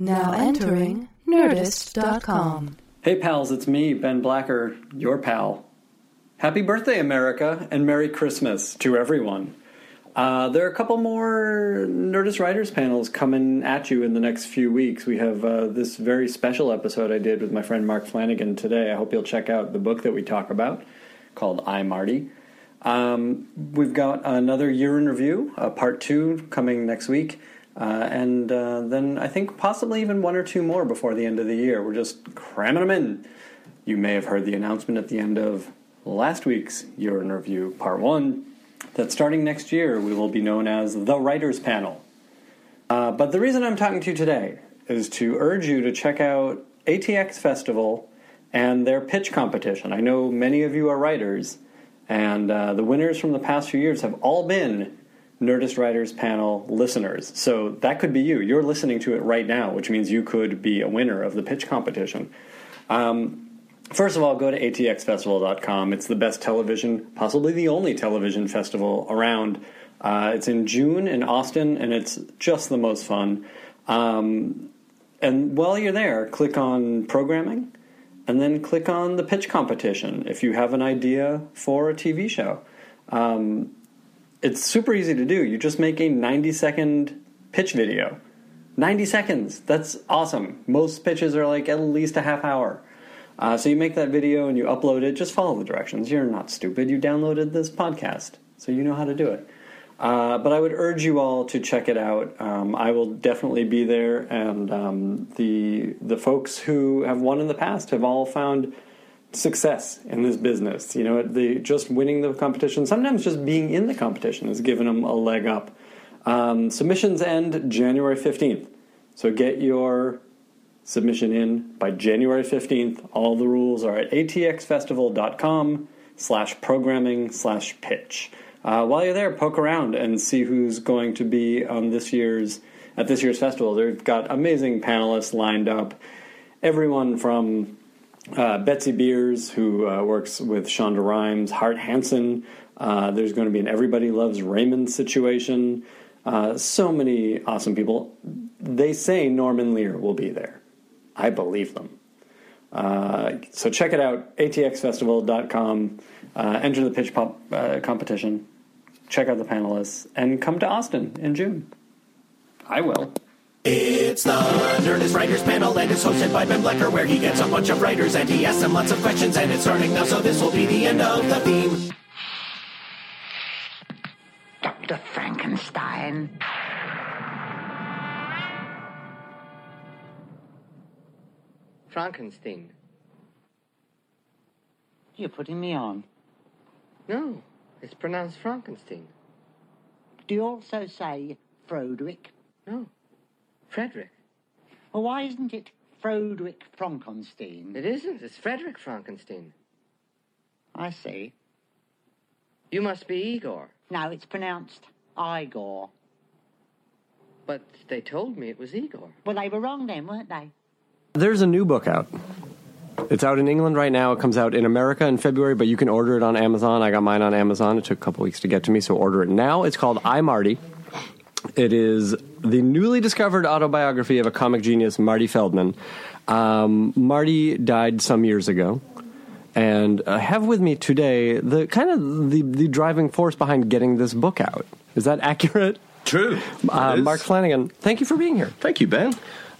Now entering Nerdist.com. Hey pals, it's me, Ben Blacker, your pal. Happy birthday, America, and Merry Christmas to everyone. Uh, there are a couple more Nerdist Writers panels coming at you in the next few weeks. We have uh, this very special episode I did with my friend Mark Flanagan today. I hope you'll check out the book that we talk about called I Marty. Um, we've got another year in review, uh, part two, coming next week. Uh, and uh, then I think possibly even one or two more before the end of the year. We're just cramming them in. You may have heard the announcement at the end of last week's Year in Review Part 1 that starting next year we will be known as the Writers Panel. Uh, but the reason I'm talking to you today is to urge you to check out ATX Festival and their pitch competition. I know many of you are writers, and uh, the winners from the past few years have all been Nerdist Writers panel listeners. So that could be you. You're listening to it right now, which means you could be a winner of the pitch competition. Um, first of all, go to atxfestival.com. It's the best television, possibly the only television festival around. Uh, it's in June in Austin, and it's just the most fun. Um, and while you're there, click on programming, and then click on the pitch competition if you have an idea for a TV show. Um, it's super easy to do. You just make a 90 second pitch video. 90 seconds. That's awesome. Most pitches are like at least a half hour. Uh, so you make that video and you upload it. Just follow the directions. You're not stupid. You downloaded this podcast, so you know how to do it. Uh, but I would urge you all to check it out. Um, I will definitely be there, and um, the the folks who have won in the past have all found success in this business. You know, the just winning the competition, sometimes just being in the competition has given them a leg up. Um, submissions end January 15th. So get your submission in by January 15th. All the rules are at atxfestival.com slash programming slash pitch. Uh, while you're there, poke around and see who's going to be on this year's at this year's festival. They've got amazing panelists lined up. Everyone from uh, Betsy Beers, who uh, works with Shonda Rhimes, Hart Hanson. Uh, there's going to be an Everybody Loves Raymond situation. Uh, so many awesome people. They say Norman Lear will be there. I believe them. Uh, so check it out, atxfestival.com. Uh, enter the pitch pop competition. Check out the panelists and come to Austin in June. I will. It's the Nerdist Writers Panel, and it's hosted by Ben Blacker, where he gets a bunch of writers and he asks them lots of questions. And it's starting now, so this will be the end of the theme. Dr. Frankenstein. Fronkensteen. You're putting me on. No, it's pronounced Fronkensteen. Do you also say Froderick? No, Frederick. Well, why isn't it Froderick Fronkensteen? It isn't. It's Frederick Fronkensteen. I see. You must be Igor. No, it's pronounced Igor. But they told me it was Igor. Well, they were wrong then, weren't they? There's a new book out. It's out in England right now. It comes out in America in February, but you can order it on Amazon. I got mine on Amazon. It took a couple weeks to get to me, so order it now. It's called I Marty. It is the newly discovered autobiography of a comic genius, Marty Feldman. Um, Marty died some years ago, and I have with me today the kind of the, the driving force behind getting this book out. Is that accurate? True. Uh, Mark Flanagan, thank you for being here. Thank you, Ben.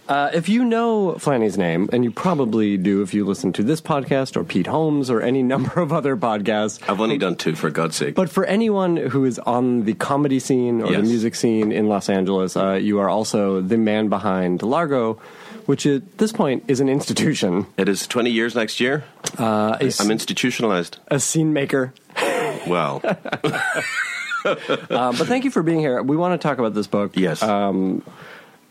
Uh, if you know Flanny's name, and you probably do if you listen to this podcast or Pete Holmes or any number of other podcasts, I've only done two, for God's sake. but for anyone who is on the comedy scene or the music scene in Los Angeles, uh, you are also the man behind Largo, which at this point is an institution, it is 20 years next year. uh, I'm institutionalized. a scene maker. Well, Uh, but thank you for being here. We want to talk about this book. yes. Um,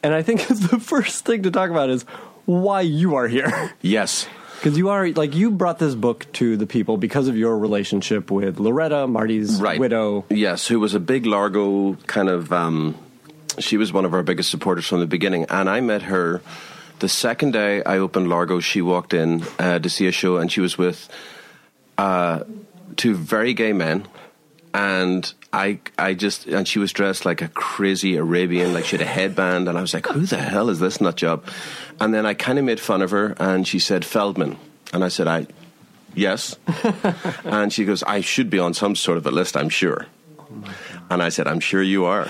and I think the first thing to talk about is why you are here. yes. Because you are like you brought this book to the people because of your relationship with Lauretta, Marty's Right. widow. Yes, who was a big Largo kind of. Um, she was one of our biggest supporters from the beginning. And I met her the second day I opened Largo. She walked in uh, to see a show, and she was with uh, two very gay men. And I I just and she was dressed like a crazy Arabian, like she had a headband, and I was like, who the hell is this nut job? And then I kind of made fun of her, and she said Feldman, and I said I. Yes. and she goes, I should be on some sort of a list, I'm sure. And I said, I'm sure you are.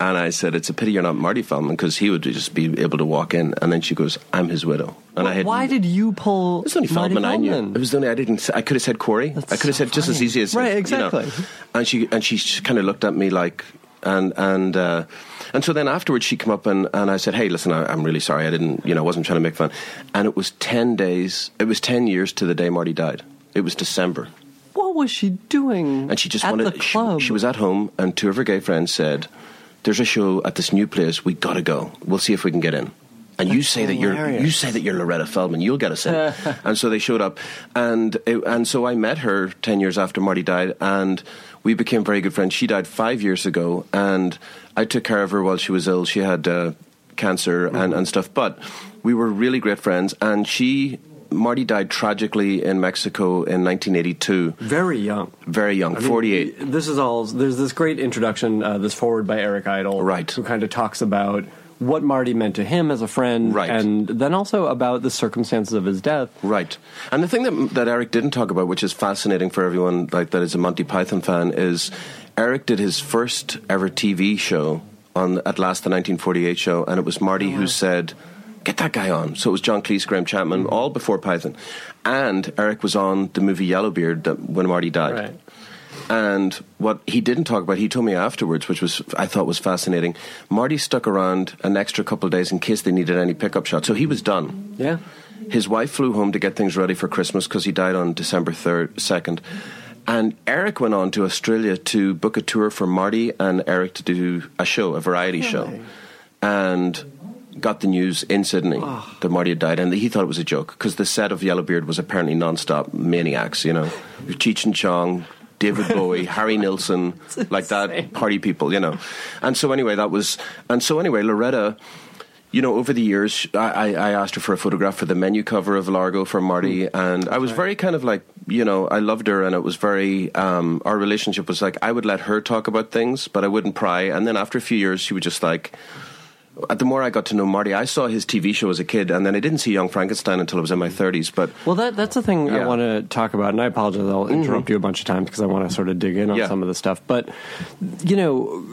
And I said, it's a pity you're not Marty Feldman because he would just be able to walk in. And then she goes, I'm his widow. And I had Why did you pull? it was only Marty Feldman I knew. It was the only I didn't. I could have said Corey. That's I could have so said just as easy as Right, you know. exactly. And she and she kind of looked at me like and and uh, and so then afterwards she came up and, and I said, hey, listen, I, I'm really sorry. I didn't, you know, I wasn't trying to make fun. And it was ten days. It was ten years to the day Marty died. It was December, What was she doing? and she just at wanted. the club. She, she was at home, and two of her gay friends said, "There's a show at this new place. We got to go. We'll see if we can get in." And you say that you're you say that you're Lauretta Feldman. You'll get us in. and so they showed up, and it, and so I met her ten years after Marty died, and we became very good friends. She died five years ago, and I took care of her while she was ill. She had uh, cancer and, and stuff, but we were really great friends. And she, Marty, died tragically in Mexico in 1982. very young. Very young, I mean, 48. This is all. There's this great introduction, uh, this forward by Eric Idle, Right. Who kind of talks about what Marty meant to him as a friend, Right. and then also about the circumstances of his death. Right. And the thing that, that Eric didn't talk about, which is fascinating for everyone like that is a Monty Python fan, is Eric did his first ever TV show on at last the 1948 show, and it was Marty who said, "Get that guy on." So it was John Cleese, Graham Chapman, mm-hmm. all before Python, and Eric was on the movie Yellowbeard that when Marty died. Right. And what he didn't talk about, he told me afterwards, which was I thought was fascinating. Marty stuck around an extra couple of days in case they needed any pickup shots, so he was done. Yeah. His wife flew home to get things ready for Christmas because he died on December 3rd, 2nd. And Eric went on to Australia to book a tour for Marty and Eric to do a show, a variety show. And got the news in Sydney that Marty had died. And he thought it was a joke because the set of Yellowbeard was apparently non-stop maniacs, you know. Cheech and Chong, David Bowie, Harry Nilsson, like that, party people, you know. And so anyway, that was... And so anyway, Lauretta you know, over the years, I, I asked her for a photograph for the menu cover of Largo for Marty, and I was very kind of like, you know, I loved her, and it was very, um, our relationship was like, I would let her talk about things, but I wouldn't pry. And then after a few years, she would just like, the more I got to know Marty, I saw his TV show as a kid, and then I didn't see Young Frankenstein until I was in my 30s, but Well, that that's the thing I Yeah. Mm-hmm. want to talk about, and I apologize. I'll interrupt you a bunch of times because I want to sort of dig in on Yeah. some of the stuff. But you know,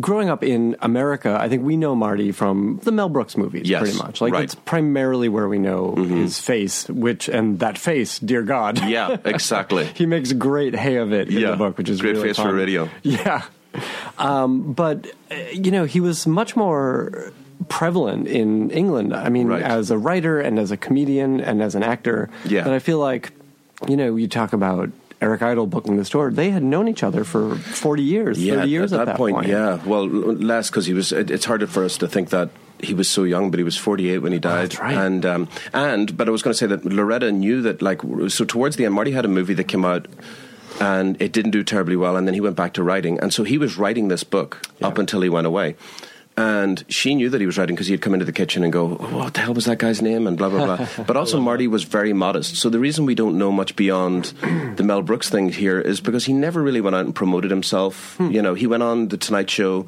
growing up in America, I think we know Marty from the Mel Brooks movies, Yes, pretty much. Like right. it's primarily where we know his face, which and that face, dear God, yeah, exactly. he makes great hay of it in Yeah. the book, which is Great really face for radio. Yeah, um, but uh, you know, he was much more prevalent in England. I mean, Right. as a writer and as a comedian and as an actor. Yeah. That I feel like, you know, you talk about. Eric Idle booking the store. They had known each other for forty years, yeah, thirty years at, at, that, point, Yeah, well, less because he was. It, it's harder for us to think that he was so young, but he was 48 when he died. Oh, that's right. And um, and but I was going to say that Lauretta knew that like so towards the end, Marty had a movie that came out. And it didn't do terribly well, and then he went back to writing. And so he was writing this book up until he went away. And she knew that he was writing because he'd come into the kitchen and go, oh, "What the hell was that guy's name?" and blah blah blah. but also, Marty was very modest. So the reason we don't know much beyond the Mel Brooks thing here is because he never really went out and promoted himself. Hmm. You know, he went on the Tonight Show.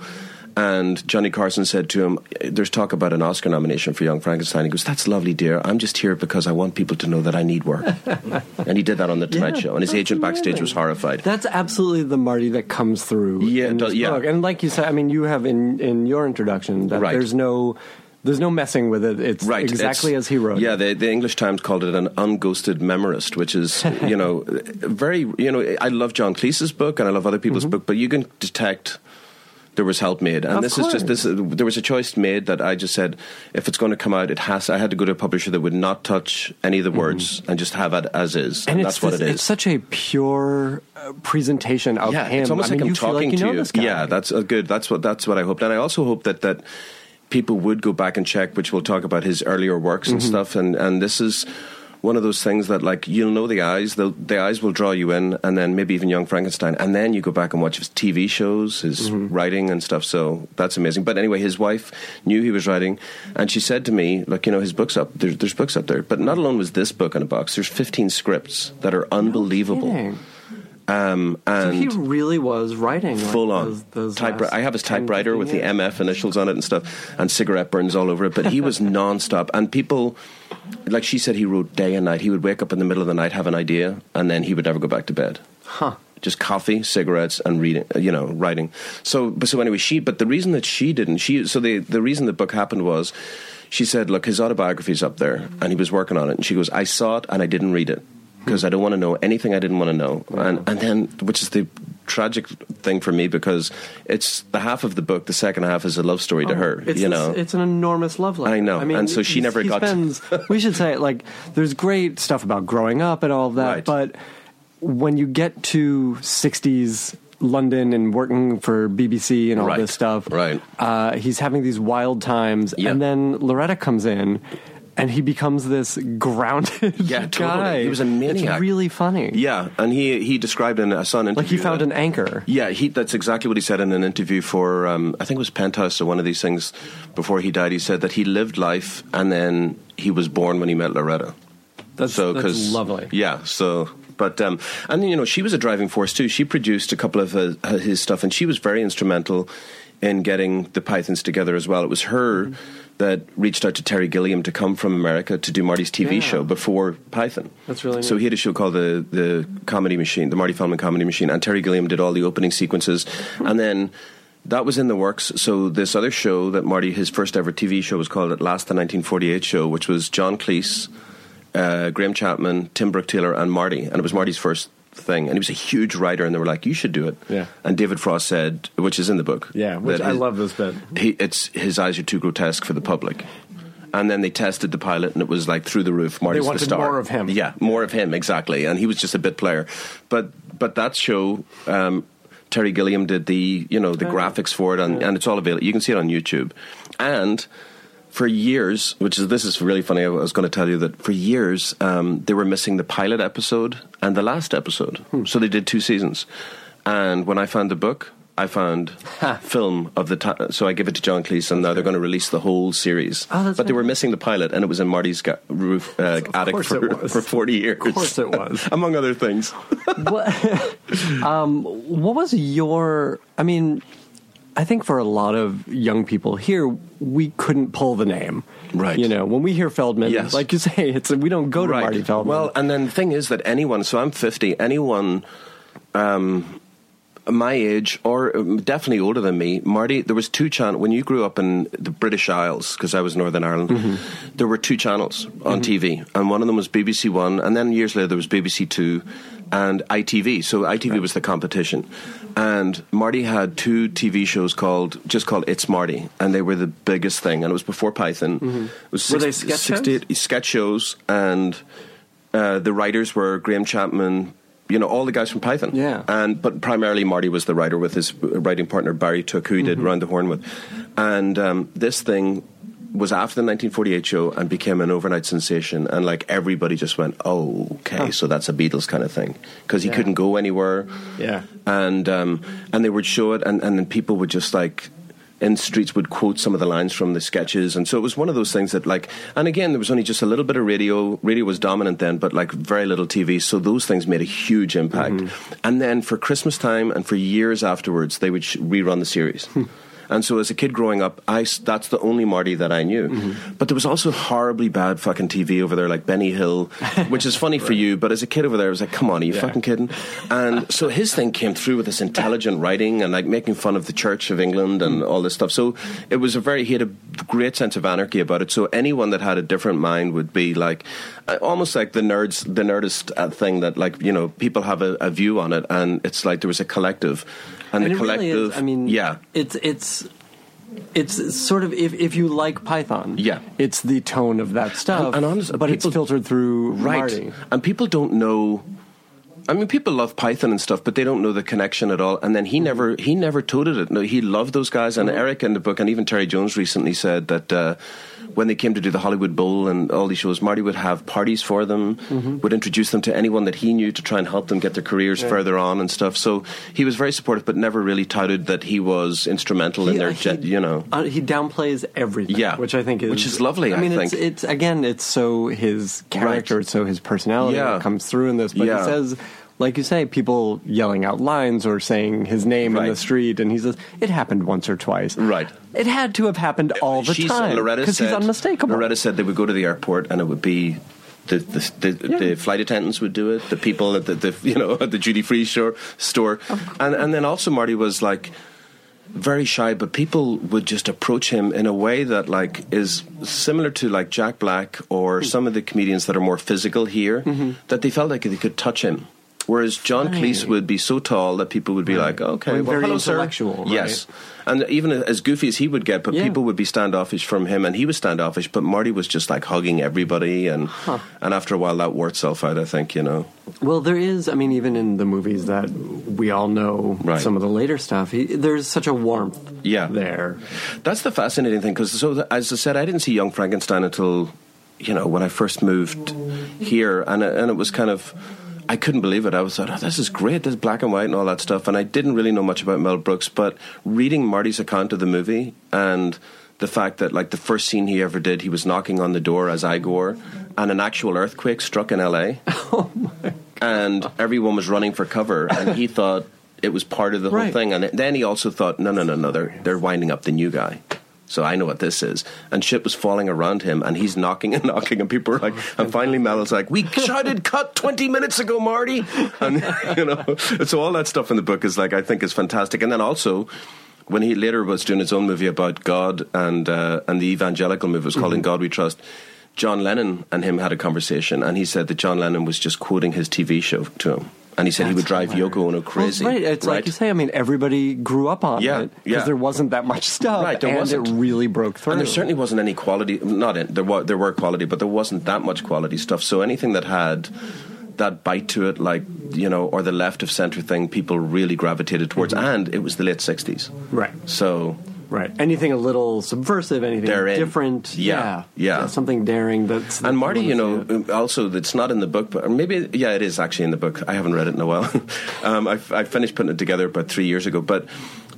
And Johnny Carson said to him, There's talk about an Oscar nomination for Young Frankenstein. He goes, That's lovely, dear. I'm just here because I want people to know that I need work. and he did that on The Tonight Yeah, Show. And his that's agent backstage was horrified. That's absolutely the Marty that comes through. Yeah, in does- this yeah. book. and like you said, I mean, you have in in your introduction that Right. there's no there's no messing with it. It's right, exactly it's- as he wrote. Yeah, the, the English Times called it an unghosted memorist, which is you know very you know I love John Cleese's book and I love other people's mm-hmm. book, but you can detect there was help made, and Mm-hmm. Of this is just this. There was a choice made that I just said if it's going to come out, it has. I had to go to a publisher that would not touch any of the words and just have it as is, and, Mm-hmm. and that's what this- it is. It's such a pure uh, presentation of yeah, him. it's almost I mean, like I'm you feel talking like to you. Yeah, that's uh, good. That's what that's what I hoped, and I also hope that that people would go back and check, which we'll talk about his earlier works and Mm-hmm. stuff, and and this is. One of those things that, like, you'll know the eyes. The, the eyes will draw you in, and then maybe even Young Frankenstein, and then you go back and watch his TV shows, his Mm-hmm. writing and stuff. So that's amazing. But anyway, his wife knew he was writing, and she said to me, "Look, you know, his books up. There's, there's books up there, but not alone was this book in a box. There's 15 scripts that are unbelievable." kidding. Um, and he really was writing like, full on those, those typewriter. I have his typewriter 15 with the. MF initials on it and stuff, and cigarette burns all over it. But he was non-stop, and people, like she said, he wrote day and night. He would wake up in the middle of the night, have an idea, and then he would never go back to bed. Huh. Just coffee, cigarettes, and reading. You know, writing. So, but so anyway, she. But the reason that she didn't, she. So the the reason the book happened was, she said, look, his autobiography's up there, and he was working on it, and she goes, I saw it and I didn't read it because I don't want to know anything I didn't want to know, and and then which is the tragic thing for me because it's the half of the book, the second half is a love story to her. It's you know, it's an enormous love letter. I know, I mean, and so she never got to- we should say like there's great stuff about growing up and all of that, Right. but when you get to '60s London and working for BBC and all Right, this stuff, right. Uh, he's having these wild times, Yeah. and then Lauretta comes in. And he becomes this grounded Yeah, totally. guy. He was a maniac. It's really funny. yeah, and he he described in a son interview like he found that- an anchor. Yeah, he, that's exactly what he said in an interview for, um, I think it was Penthouse or one of these things before he died. He said that he lived life and then he was born when he met Lauretta. That's, so, that's 'cause- lovely. Yeah, so. But um, and you know she was a driving force too. She produced a couple of uh, his stuff, and she was very instrumental in getting the Pythons together as well. It was her Mm-hmm. That reached out to Terry Gilliam to come from America to do Marty's TV Yeah. show before Python. That's really so. neat. He had a show called the the Comedy Machine, the Marty Feldman Comedy Machine, and Terry Gilliam did all the opening sequences, and then. That was in the works. So this other show that Marty, his first ever TV show, was called At Last, the 1948 show, which was John Cleese, uh, Graham Chapman, Tim Brooke Taylor, and Marty, and it was Marty's first thing. And he was a huge writer, and they were like, "You should do it." Yeah. And David Frost said, which is in the book, Yeah, which I his- love this bit. He, it's his eyes are too grotesque for the public. And then they tested the pilot, and it was like through the roof. Marty's wanted the star. more of him. Yeah, more of him exactly. And he was just a bit player. But but that show, um, Terry Gilliam did the you know the graphics for it, and, and it's all available. You can see it on YouTube. And for years, which is this is really funny. I was going to tell you that for years um, they were missing the pilot episode and the last episode, Hmm. so they did two seasons. And when I found the book, I found film of the time. So I give it to John Cleese, and now they're going to release the whole series. Oh, that's but they were missing the pilot, and it was in Marty's ga- roof uh, attic for, for forty years. Of course it was. among other things. what, um, what was your? I mean, I think for a lot of young people here, we couldn't pull the name. Right. You know, when we hear Feldman, Yes. like you say, it's we don't go to Marty Feldman. Well, and then the thing is that anyone, so I'm 50, anyone um, my age, or um, definitely older than me, Marty, there was two channels. When you grew up in the British Isles, because I was Northern Ireland, Mm-hmm. there were two channels on TV, and one of them was BBC One, and then years later there was BBC Two and ITV. So ITV was the competition. And Marty had two TV shows called just called It's Marty, and they were the biggest thing. And it was before Python. It was Mm-hmm. Were they sketch shows? sketch shows, and uh, the writers were Graham Chapman. You know all the guys from Python, Yeah. and but primarily Marty was the writer with his writing partner Barry Took, who he did Round the Horne with, and um, this thing was after the 1948 show and became an overnight sensation, and like everybody just went, "Oh, okay, so that's a Beatles kind of thing," because he Yeah. couldn't go anywhere, Yeah. and um, and they would show it, and and then people would just like in streets would quote some of the lines from the sketches, and so it was one of those things that like, and again there was only just a little bit of radio. Radio was dominant then, but like very little TV, so those things made a huge impact. Mm-hmm. And then for Christmas time and for years afterwards, they would sh- rerun the series. And so, as a kid growing up, I that's the only Marty that I knew. Mm-hmm. But there was also horribly bad fucking TV over there, like Benny Hill, which is funny for you. But as a kid over there, I was like, "Come on, are you fucking kidding?" And so his thing came through with this intelligent writing and like making fun of the Church of England and all this stuff. So it was a very he had a great sense of anarchy about it. So anyone that had a different mind would be like, uh, almost like the nerds, the nerdist uh, thing that like you know people have a, a view on it, and it's like there was a collective, and, and the it really collective. is. I mean, yeah. it's it's. It's sort of if, if you like Python, Yeah. it's the tone of that stuff, And- and honest- but it's people- filtered through right Marty. and people don't know I mean, people love Python and stuff, but they don't know the connection at all. And then he Mm-hmm. never he never toted it. No, he loved those guys. And Eric in the book, and even Terry Jones recently said that uh, when they came to do the Hollywood Bowl and all these shows, Marty would have parties for them, Mm-hmm. would introduce them to anyone that he knew to try and help them get their careers further on and stuff. So he was very supportive, but never really touted that he was instrumental in He- their, he- you know. Uh, he downplays everything. Yeah. which I think is Which is lovely, I mean, think. it's, it's again, it's so his character, Right. it's so his personality Yeah. comes through in this. But Yeah. he says like you say, people yelling out lines or saying his name in the street, and he says it happened once or twice. Right. It had to have happened all the She's- uh, time Lauretta because he's said- unmistakable. Lauretta said they would go to the airport and it would be the the, the, Yeah. the flight attendants would do it. The people at the, the you know at the duty free store store, and and then also Marty was like very shy, but people would just approach him in a way that like is similar to like Jack Black or hmm. some of the comedians that are more physical here. Mm-hmm. That they felt like they could touch him. Whereas John Right. Cleese would be so tall that people would be like, okay, Well, well, very hello, sir. intellectual, right? Yes, and even as goofy as he would get, but Yeah. people would be standoffish from him, and he was standoffish. But Marty was just like hugging everybody, and and after a while that wore itself out. I think you know. Well, there is. I mean, even in the movies that we all know, Right. some of the later stuff, he, there's such a warmth. Yeah. there. That's the fascinating thing because, so as I said, I didn't see Young Frankenstein until you know when I first moved here, and and it was kind of. I couldn't believe it. I was like, oh, this is great. This is black and white and all that stuff. And I didn't really know much about Mel Brooks, but reading Marty's account of the movie and the fact that, like, the first scene he ever did, he was knocking on the door as Igor, and an actual earthquake struck in LA. Oh my! and everyone was running for cover, and he thought it was part of the whole Right. thing. And then he also thought, no, no, no, no, they're, they're winding up the new guy. So I know what this is. And shit was falling around him, and he's knocking and knocking, and people were like, and finally Mel's like, we shouted cut 20 minutes ago, Marty. And, you know, so all that stuff in the book is like, I think is fantastic. And then also, when he later was doing his own movie about God and, uh, and the evangelical movie was called In God We Trust, John Lennon and him had a conversation, and he said that John Lennon was just quoting his TV show to him. And he said he would drive Yoko Ono crazy. Well, right. It's like you say. I mean, everybody grew up on Yeah, it because yeah. there wasn't that much stuff, Right, there and wasn't. it really broke through. And there certainly wasn't any quality. Not in, there were there were quality, but there wasn't that much quality stuff. So anything that had that bite to it, like you know, or the left of center thing, people really gravitated towards. Mm-hmm. And it was the late '60s, right. so Right. Anything a little subversive, anything in. different. Yeah, yeah. Something daring. That's, that And Marty, you know, it. also that's not in the book, but maybe yeah, it is actually in the book. I haven't read it in a while. um, I, I finished putting it together about three years ago, but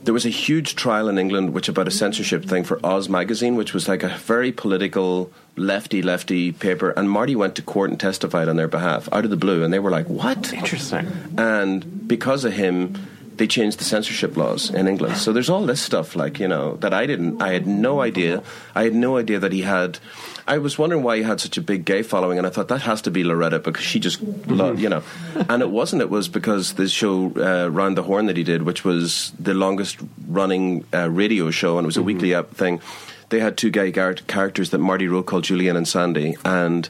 there was a huge trial in England, which about a censorship thing for Oz magazine, which was like a very political lefty lefty paper, and Marty went to court and testified on their behalf out of the blue, and they were like, "What?" Interesting. and because of him they changed the censorship laws in England. So there's all this stuff like, you know, that I didn't I had no idea. I had no idea that he had I was wondering why he had such a big gay following and I thought that has to be Lauretta because she just loved, you know. And it wasn't it was because the show uh, Round the Horne that he did, which was the longest running uh, radio show and it was a weekly up thing. They had two gay gar- characters that Marty wrote called Julian and Sandy and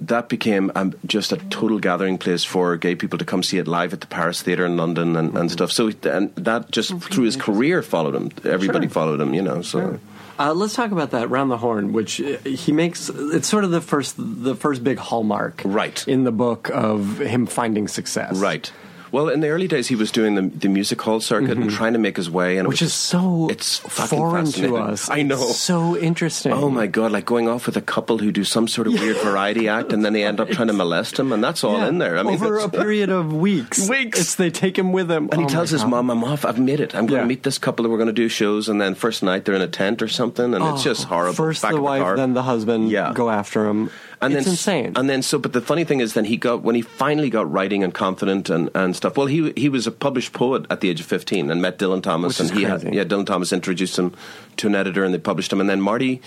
that became um, just a total gathering place for gay people to come see it live at the Paris Theatre in London and, and stuff. So and that just through his career followed him. Everybody Sure. followed him, you know. So Uh, let's talk about that round the horne, which uh, he makes. It's sort of the first, the first big hallmark, Right. in the book of him finding success, right. Well, in the early days, he was doing the, the music hall circuit and trying to make his way, and Mm-hmm. Which is so it's fucking foreign to us. I know. It's so interesting. Oh my god! Like going off with a couple who do some sort of weird variety act, and then they end up trying to molest him, and that's all Yeah. in there. I mean, over a period of weeks. Weeks. It's they take him with them, And he Oh my tells his God. mom, "I'm off. I've made it. I'm going Yeah. to meet this couple. that We're going to do shows." And then first night they're in a tent or something, and it's just horrible. Oh, First Back the wife, car. then the husband. Yeah. go after him. And it's then insane. And then so, but the funny thing is, then he got when he finally got writing and confident and, and stuff. Well, he he was a published poet at the age of fifteen and met Dylan Thomas, Which and he had yeah Dylan Thomas introduced him to an editor, and they published him. And then Marty.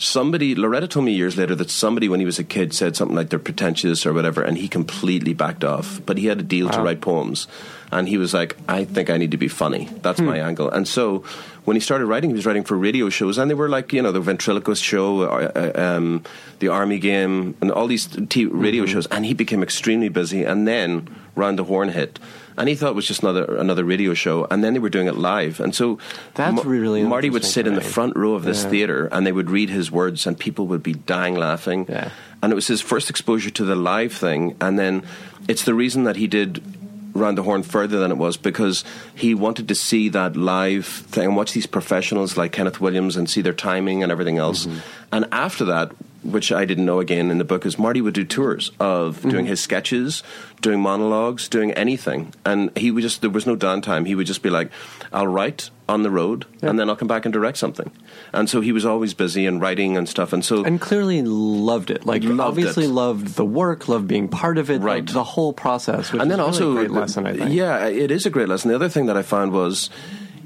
Somebody, Lauretta told me years later that somebody, when he was a kid, said something like they're pretentious or whatever, and he completely backed off. But he had a deal to write poems, and he was like, "I think I need to be funny. That's hmm. my angle." And so, when he started writing, he was writing for radio shows, and they were like, you know, the ventriloquist show, uh, uh, um, the Army Game, and all these t- radio shows. And he became extremely busy. And then Round the Horne hit, and he thought it was just another another radio show. And then they were doing it live, and so That's really Marty would sit in the front row of this Yeah. theater, and they would read his words, and people would be dying laughing. Yeah. And it was his first exposure to the live thing, and then it's the reason that he did round the horne further than it was because he wanted to see that live thing and watch these professionals like Kenneth Williams and see their timing and everything else. Mm-hmm. And after that, which I didn't know again in the book, is Marty would do tours of doing his sketches, doing monologues, doing anything, and he would just there was no downtime. He would just be like, "I'll write on the road, and then I'll come back and direct something." And so he was always busy and writing and stuff, and so and clearly loved it. Like Loved obviously it. loved the work, loved being part of it, Right. the whole process. Which and then is also really a great lesson. I think. Yeah, it is a great lesson. The other thing that I found was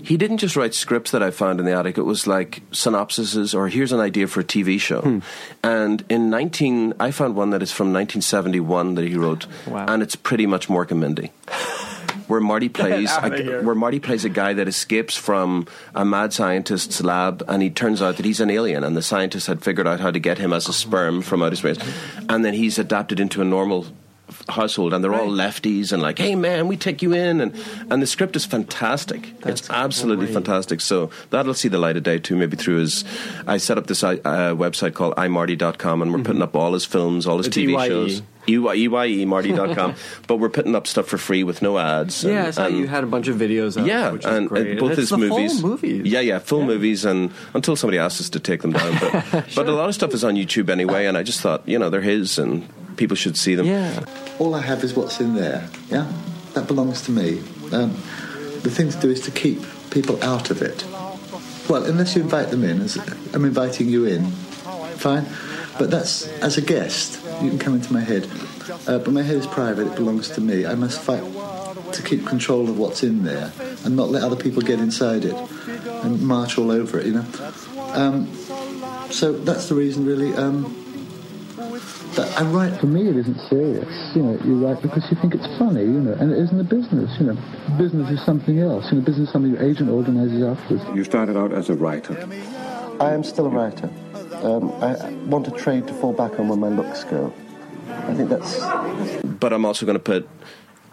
he didn't just write scripts that I found in the attic. It was like synopsises or here's an idea for a TV show. Hmm. And in 19, I found one that is from 1971 that he wrote, Wow. and it's pretty much Mork and Mindy. Where Marty plays, a, where Marty plays a guy that escapes from a mad scientist's lab, and he turns out that he's an alien, and the scientist had figured out how to get him as a sperm from outer space, and then he's adapted into a normal household, and they're all lefties, and like, hey man, we take you in, and and the script is fantastic. it's absolutely great. fantastic. So that'll see the light of day too, maybe through his. I set up this uh, website called imarty.com, and we're putting up all his films, all his It's TV EYE. shows. E EYE, Marty.com. but we're putting up stuff for free with no ads. Yeah, and- I saw and- you had a bunch of videos. Up, yeah, which is and, and both his movies, movies. Yeah, yeah, full movies, and until somebody asks us to take them down, but but a lot of stuff is on YouTube anyway, and I just thought, you know, they're his, and people should see them. yeah. All I have is what's in there. Yeah, that belongs to me. Um, the thing to do is to keep people out of it. Well, unless you invite them in, as I'm inviting you in, fine. But that's as a guest. You can come into my head, uh, but my head is private. It belongs to me. I must fight to keep control of what's in there and not let other people get inside it and march all over it. You know. Um, so that's the reason, really. Um, that I write for me it isn't serious. You know you write because you think it's funny you know and it isn't a business you know. Business is something else you know business is something your agent organizes afterwards. You started out as a writer. I am still a writer. Um, I I want a trade to fall back on when my looks go. I think that's But I'm also going to put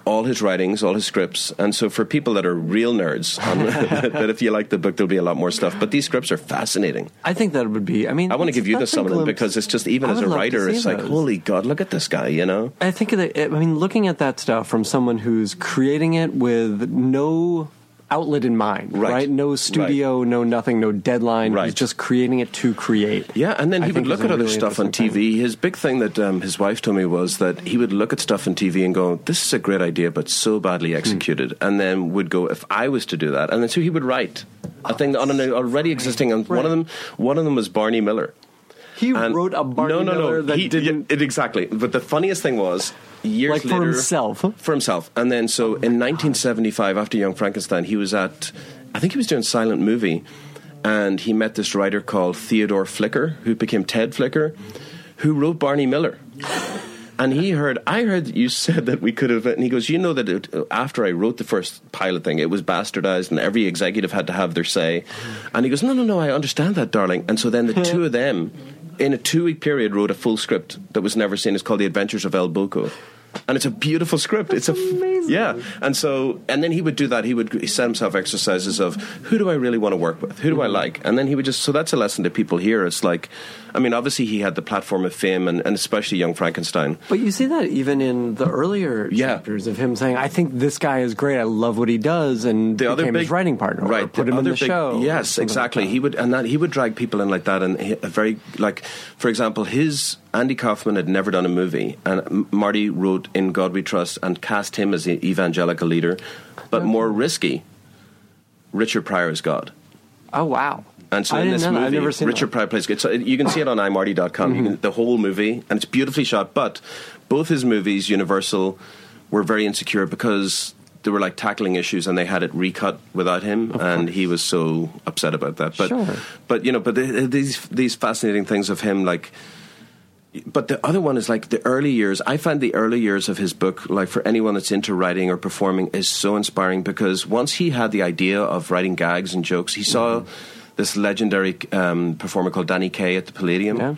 all his writings, all his scripts, and so for people that are real nerds, um, that if you like the book, there'll be a lot more stuff. But these scripts are fascinating. I think that would be. I mean, I want to give you the that's some of them because it's just even as a would love to writer, it's like, holy God, look at this guy, you know. I think that I mean, looking at that stuff from someone who's creating it with no outlet in mind, Right. right? No studio, no nothing, no deadline. Right. He's just creating it to create. Yeah, and then I he would look at other really stuff on TV. thing. His big thing that um, his wife told me was that he would look at stuff on TV and go, "This is a great idea, but so Hmm. badly executed," and then would go, "If I was to do that," and then so he would write a thing on an already existing. And one of them, one of them was Barney Miller. He And wrote a Barney no, no, Miller no. that he, didn't. yeah, it, exactly. But the funniest thing was years Like for himself? For himself, and then so in 1975, after Young Frankenstein, he was at, I think he was doing silent movie, and he met this writer called Theodore Flicker, who became Ted Flicker, who wrote Barney Miller. And he heard, I heard that you said that we could have, and he goes, you know that it, after I wrote the first pilot thing, it was bastardized and every executive had to have their say. And he goes, no, no, no, I understand that, darling. And so then the two of them, in a two week period, wrote a full script that was never seen. It's called The Adventures of El Buco. And it's a beautiful script. it's a amazing. yeah. And so, and then he would do that. He would he set himself exercises of who do I really want to work with? Who do I Mm-hmm. like? And then he would just. So that's a lesson to people here. It's like, I mean, obviously he had the platform of fame, and, and especially Young Frankenstein. But you see that even in the earlier Yeah. chapters of him saying, "I think this guy is great. I love what he does," and the other big his writing partner, right? put him in the big- show. Yes, something like exactly. he would, and that he would drag people in like that, and he, a very like, for example, his Andy Kaufman had never done a movie, and Marty wrote "In God We Trust" and cast him as the evangelical leader, but more risky. Richard Pryor is God. Oh wow! And so I in this movie, I've never seen Richard that. Mm-hmm. Pryor plays. It's, you can see it on imarty.com. You can, the whole movie, and it's beautifully shot. But both his movies, Universal, were very insecure because they were like tackling issues, and they had it recut without him, and he was so upset about that. But Sure. but you know, but the, these these fascinating things of him, like. But the other one is like the early years. I find the early years of his book, like for anyone that's into writing or performing, is so inspiring because once he had the idea of writing gags and jokes, he saw this legendary um, performer called Danny Kaye at the Palladium, Yeah.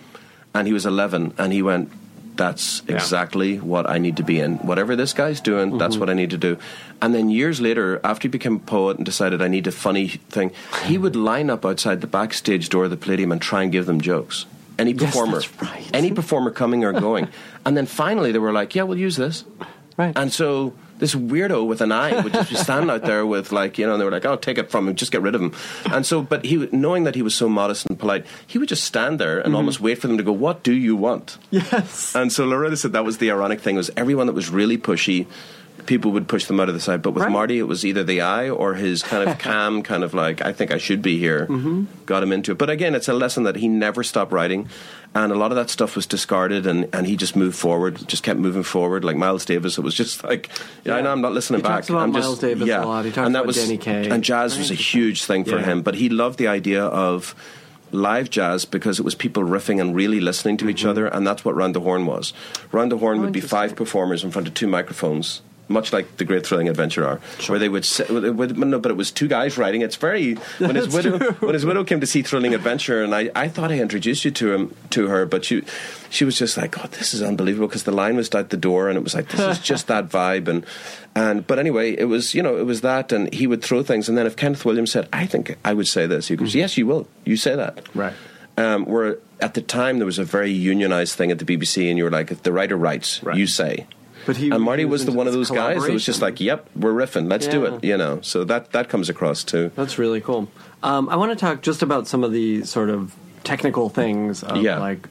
and he was 11, and he went, "That's exactly what I need to be in. Whatever this guy's doing, that's what I need to do." And then years later, after he became a poet and decided I need a funny thing, he would line up outside the backstage door of the Palladium and try and give them jokes. Any Yes, performer, that's right. any performer coming or going, and then finally they were like, "Yeah, we'll use this." Right. And so this weirdo with an eye would just be standing out there with like you know, and they were like, "Oh, take it from him, just get rid of him." And so, but he, knowing that he was so modest and polite, he would just stand there and mm-hmm. almost wait for them to go, "What do you want?" Yes. And so Lauretta said that was the ironic thing was everyone that was really pushy, people would push them out of the side. But with Right. Marty, it was either the eye or his kind of calm, kind of like I think I should be here, Mm-hmm. got him into it. But again, it's a lesson that he never stopped writing, and a lot of that stuff was discarded, and, and he just moved forward, just kept moving forward. Like Miles Davis, it was just like yeah, I know I'm not listening He back. I'm Miles just, Davis a lot. He talks and that about was Danny Kaye. and jazz was a huge thing for Yeah. him. But he loved the idea of live jazz because it was people riffing and really listening to Mm-hmm. each other, and that's what Round the Horne was. Round the Horne Oh, would be five performers in front of two microphones. Much like the Great Thrilling Adventure are, where they would sit, no, but it was two guys writing. It's very when his widow true. when his widow came to see Thrilling Adventure, and I, I thought I introduced you to him to her, but she she was just like, God, this is unbelievable because the line was out the door, and it was like this is just that vibe, and and but anyway, it was you know it was that, and he would throw things, and then if Kenneth Williams said, I think I would say this, he goes, Yes, you will, you say that, Right. um, where at the time there was a very unionized thing at the BBC, and you were like, if the writer writes, Right. you say. But he- and Marty was the one of those guys that was just like, "Yep, we're riffing. Let's do it." You know, so that that comes across too. That's really cool. Um, I want to talk just about some of the sort of technical things of Yeah. like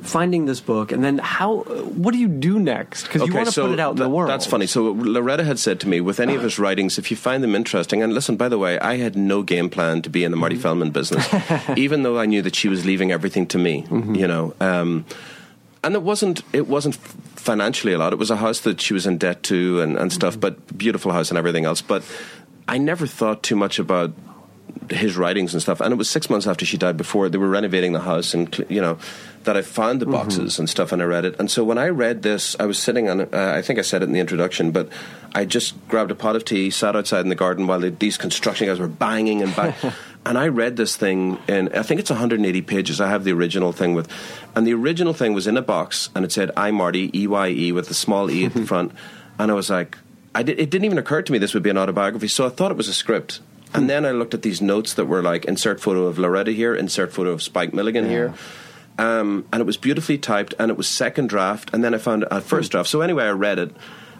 finding this book and then how what do you do next because you want to put it out in the world That's funny. So Lauretta had said to me, with any of his writings, if you find them interesting, and listen, by the way, I had no game plan to be in the Marty Mm-hmm. Feldman business, even though I knew that she was leaving everything to me. Mm-hmm. You know. Um, and it wasn't it wasn't financially a lot. It was a house that she was in debt to and, and stuff, Mm-hmm. but beautiful house and everything else. But I never thought too much about his writings and stuff. And it was six months after she died before they were renovating the house, and you know that I found the boxes and stuff, and I read it. And so when I read this, I was sitting on. Uh, I think I said it in the introduction, but I just grabbed a pot of tea, sat outside in the garden while they, these construction guys were banging and bang. and I read this thing, and I think it's 180 pages. I have the original thing with, and the original thing was in a box, and it said "I Marty E Y E" with a small e at the front, and I was like. I did, it didn't even occur to me this would be an autobiography, so I thought it was a script. And then I looked at these notes that were like insert photo of Lauretta here, insert photo of Spike Milligan here. Um, and it was beautifully typed, and it was second draft, and then I found a first draft. So anyway, I read it,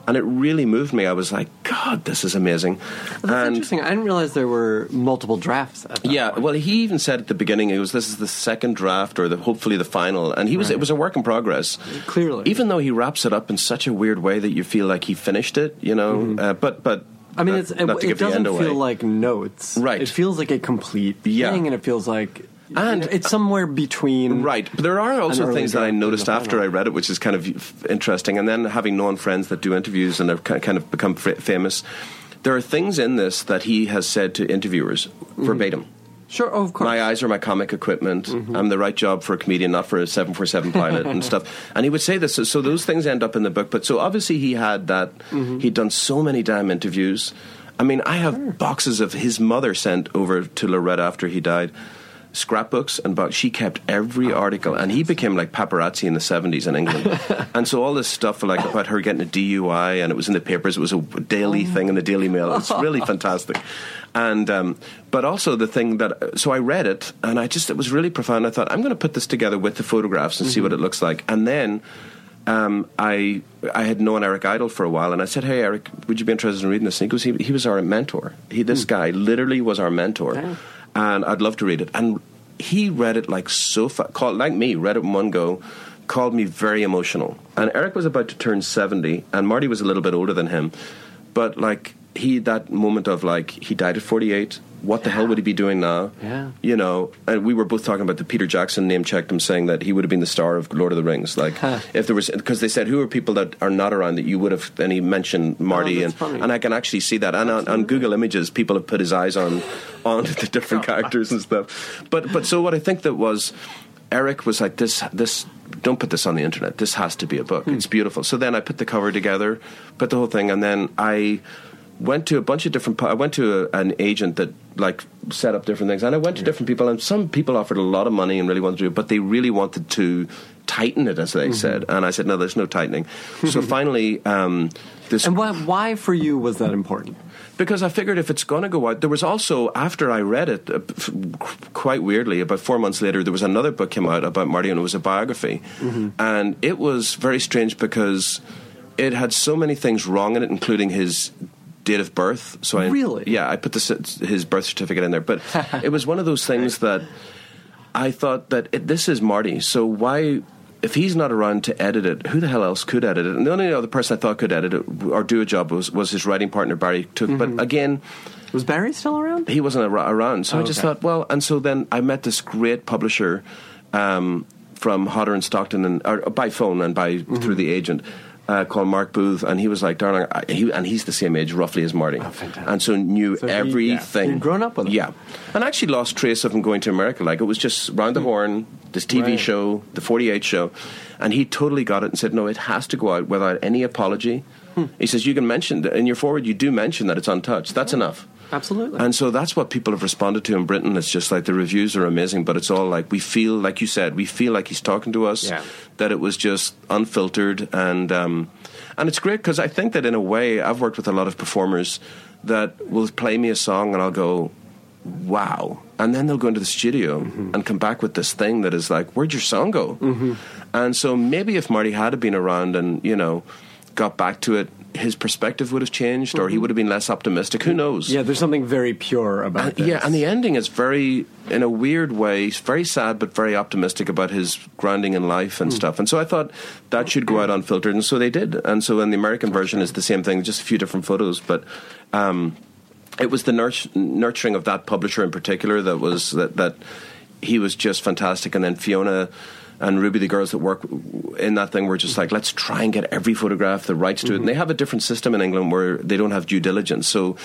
and it really moved me. I was like, God, this is amazing. that's and interesting i didn't realize there were multiple drafts yeah, point. well, he even said at the beginning, it was this is the second draft, or the, hopefully the final, and he was it was a work in progress. Clearly. even though he wraps it up in such a weird way that you feel like he finished it, you know. Uh, but but Mm-hmm. I mean, it's, it, it doesn't feel away. like notes. Right. It feels like a complete Yeah. thing, and it feels like And- it's somewhere between. Right, but there are also things that I noticed after. I read it, which is kind of interesting. And then having known friends that do interviews and have kind of become famous, there are things in this that he has said to interviewers Mm-hmm. verbatim. Sure, oh, of course. My eyes are my comic equipment. Mm-hmm. I'm the right job for a comedian, not for a 747 pilot and stuff. And he would say this. So, so those things end up in the book. But so obviously he had that. Mm-hmm. He'd done so many damn interviews. I mean, I have boxes of his mother sent over to Lauretta after he died. Scrapbooks and box. She kept every article, and he became like paparazzi in the seventies in England. and so all this stuff like about her getting a DUI, and it was in the papers. It was a daily thing in the Daily Mail. It's really fantastic. And um, but also the thing that so I read it, and I just it was really profound. I thought I'm going to put this together with the photographs and see what it looks like, and then. Um, I I had known Eric Idle for a while, and I said, "Hey, Eric, would you be interested in reading this?" And he goes, "He, he was our mentor. He, this guy literally was our mentor, and I'd love to read it." And he read it like so fa- called like me, read it in one go, called me very emotional. And Eric was about to turn seventy, and Marty was a little bit older than him, but like he that moment of like he died at forty eight. What the hell would he be doing now? Yeah. you know. And we were both talking about the Peter Jackson name checked him, saying that he would have been the star of Lord of the Rings. Like if there was because they said who are people that are not around that you would have. And he mentioned Marty, Oh, and funny. and I can actually see that. And on, on Google Images, people have put his eyes on on the different characters and stuff. But but so what I think that was. Eric was like this. This don't put this on the internet. This has to be a book. Hmm. It's beautiful. So then I put the cover together, put the whole thing, and then I went to a bunch of different. I went to a, an agent that like set up different things, and I went to different people, and some people offered a lot of money and really wanted to do it, but they really wanted to tighten it, as they Mm-hmm. said, and I said no, there's no tightening. so finally, um, this And why, why for you was that important? because I figured if it's going to go out, there was also after I read it, uh, f- quite weirdly, about four months later, there was another book came out about Marty, and it was a biography, and it was very strange because it had so many things wrong in it, including his date of birth. So I Really? yeah, I put the, his birth certificate in there, but it was one of those things that I thought that it, this is Marty. So why? If he's not around to edit it, who the hell else could edit it? And the only other person I thought could edit it or do a job was, was his writing partner Barry Took. Mm-hmm. But again, Was Barry still around? he wasn't ar- around. So I just Okay. thought, well, and so then I met this great publisher um, from Hodder and Stoughton, and by phone and by Mm-hmm. through the agent. Uh, called Mark Booth, and he was like, "Darling," I, he, and he's the same age roughly as Marty, and so knew Oh, So he- yeah, everything. grown up with him. yeah, and actually lost trace of him going to America. Like it was just round the horne, this TV Hmm. Right. show, the Forty Eight show, and he totally got it and said, "No, it has to go out without any apology." Hmm. He says, "You can mention in your forward, you do mention that it's untouched. That's enough." Absolutely. And so that's what people have responded to in Britain. It's just like the reviews are amazing, but it's all like we feel, like you said, we feel like he's talking to us. Yeah. That it was just unfiltered, and um, and it's great because I think that in a way I've worked with a lot of performers that will play me a song and I'll go, wow, and then they'll go into the studio Mm-hmm. and come back with this thing that is like, where'd your song go? And so maybe if Marty had been around and you know got back to it. His perspective would have changed, or he would have been less optimistic. Who knows? Mm-hmm. yeah, there's something very pure about And- this. yeah, and the ending is very, in a weird way, very sad but very optimistic about his grounding in life Hmm. and stuff. And so I thought that should go out unfiltered, and so they did. And so in the American version is the same thing, just a few different photos, but. Um, it was the nurt- nurturing of that publisher in particular that was that, that he was just fantastic, and then Fiona and Ruby, the girls that work in that thing, were just like, let's try and get every photograph, the rights to it. And they mm-hmm. have a different system in England where they don't have due diligence. So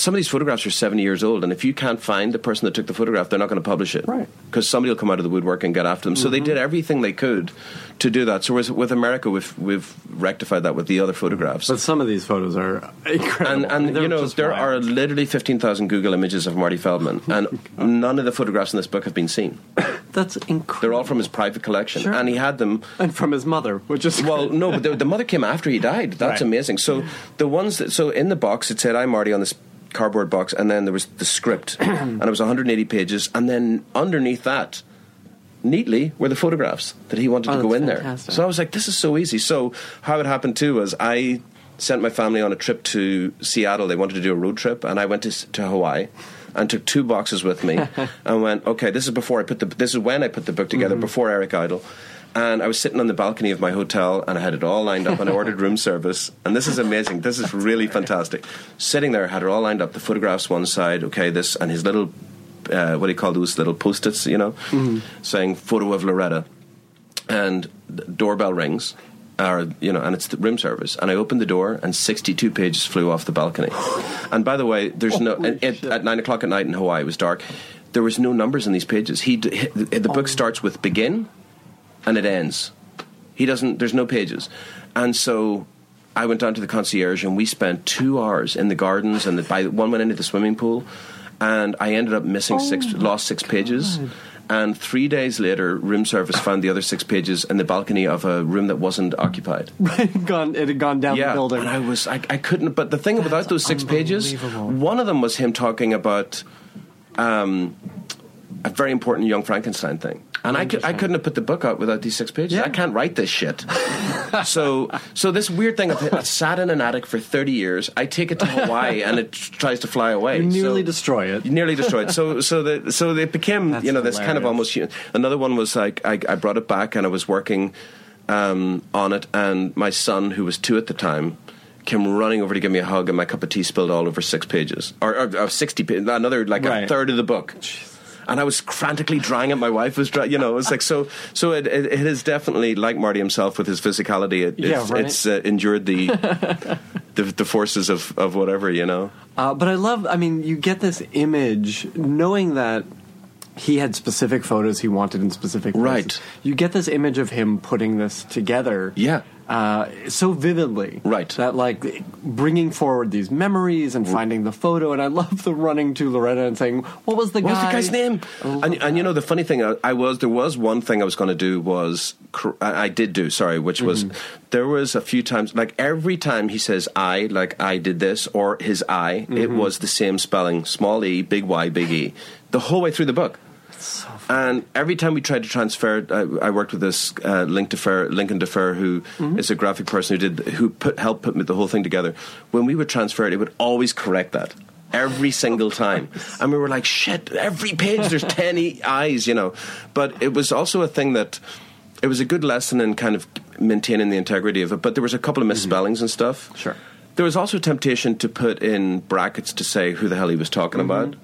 some of these photographs are 70 years old, and if you can't find the person that took the photograph, they're not going to publish it. Right. Because somebody will come out of the woodwork and get after them. So they mm-hmm. did everything they could to do that. So with, with America, we've, we've rectified that with the other photographs. But some of these photos are incredible. And, and you know, there wild. are literally 15,000 Google images of Marty Feldman, and oh none of the photographs in this book have been seen. That's incredible. They're all from his private collection, Sure. and he had them. and from his mother, which is Well, no, but the, the mother came after he died. That's Right. amazing. So the ones that so in the box it said "I'm Marty" on this cardboard box, and then there was the script, and it was 180 pages, and then underneath that. Neatly were the photographs that he wanted Oh, to go that's in there. So I was like, "This is so easy." So how it happened too was I sent my family on a trip to Seattle. They wanted to do a road trip, and I went to to Hawaii and took two boxes with me and went, "Okay, this is before I put the this is when I put the book together Mm-hmm. before Eric Idle." And I was sitting on the balcony of my hotel and I had it all lined up and I ordered room service. And this is amazing. This is really fantastic. Sitting there, had it all lined up, the photographs one side, okay, this, and his little, uh, what do you call those little post its, you know, saying photo of Lauretta. And the doorbell rings, or, you know, and it's the room service. And I opened the door and 62 pages flew off the balcony. and by the way, there's no, it, at nine o'clock at night in Hawaii, it was dark. There was no numbers in these pages. He, the book starts with begin and it ends. He doesn't. There's no pages, and so I went down to the concierge and we spent two hours in the gardens and the, by one went into the swimming pool, and I ended up missing six, lost six pages. And three days later, room service found the other six pages in the balcony of a room that wasn't occupied. gone. It had gone down the building. and I was I, I couldn't. But the thing about those six pages, one of them was him talking about um, a very important young Frankenstein thing. And I, could, I couldn't have put the book out without these six pages. Yeah. I can't write this shit. so, so this weird thing of it sat in an attic for thirty years. I take it to Hawaii and it tries to fly away. You nearly So- destroy it. you nearly destroy it. So, so the so it became That's you know this kind of almost. Another one was like I, I brought it back and I was working um, on it, and my son, who was two at the time, came running over to give me a hug, and my cup of tea spilled all over six pages or, or, or sixty, another like a third of the book. And I was frantically drying it. My wife was, dry, you know, it was like so. So it, it, it is definitely like Marty himself with his physicality. It, Yeah, it's, right. it's uh, endured the, the the forces of, of whatever, you know. Uh, but I love. I mean, you get this image knowing that he had specific photos he wanted in specific places. Right. You get this image of him putting this together. Yeah. Uh, so vividly, Right. That like bringing forward these memories and finding the photo, and I love the running to Lauretta and saying, "What was the What was the guy's name? I And, and you know the funny thing, I, I was there was one thing I was going to do was I did do sorry, which was there was a few times like every time he says I like I did this or his I, it was the same spelling, small e, big Y, big e, the whole way through the book. So. And every time we tried to transfer it, I, I worked with this uh, Link Defer, Lincoln Defer, who is Mm-hmm. a graphic person who did who put helped put the whole thing together. When we would transfer it, it would always correct that every single time, and we were like, "Shit!" Every page there's ten e- eyes, you know. But it was also a thing that it was a good lesson in kind of maintaining the integrity of it. But there was a couple of misspellings and stuff. Mm-hmm. Sure. There was also a temptation to put in brackets to say who the hell he was talking about,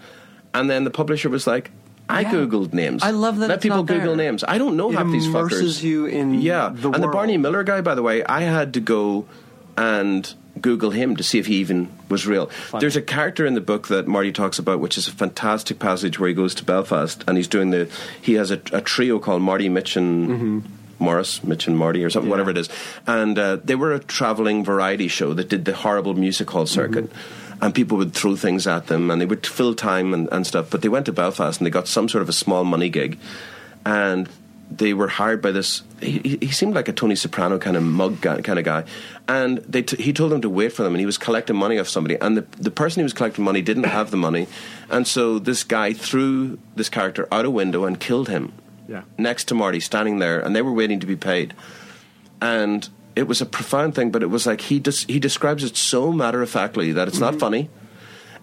and then the publisher was like. I Mm-hmm. Yeah. googled names. I love that Let it's people not there. Google names. I don't know It half these fuckers. immerses you in yeah. the and the. Barney Miller guy, by the way, I had to go and Google him to see if he even was real. There's a character in the book that Marty talks about, which is a fantastic passage where he goes to Belfast and he's doing the. He has a, a trio called Marty, Mitch, and. Mm-hmm. Morris, Mitch and Marty, or something, whatever it is, and uh, they were a traveling variety show that did the horrible music hall circuit, and people would throw things at them, and they would fill time and, and stuff. But they went to Belfast and they got some sort of a small money gig, and they were hired by this. He, he- seemed like a Tony Soprano kind of mug guy, kind of guy, and they t- he told them to wait for them, and he was collecting money off somebody, and the the person he was collecting money didn't have the money, and so this guy threw this character out a window and killed him. Yeah. next to Marty, standing there, and they were waiting to be paid, and. It was a profound thing, but it was like he des- he describes it so matter of factly that it's not mm-hmm. funny.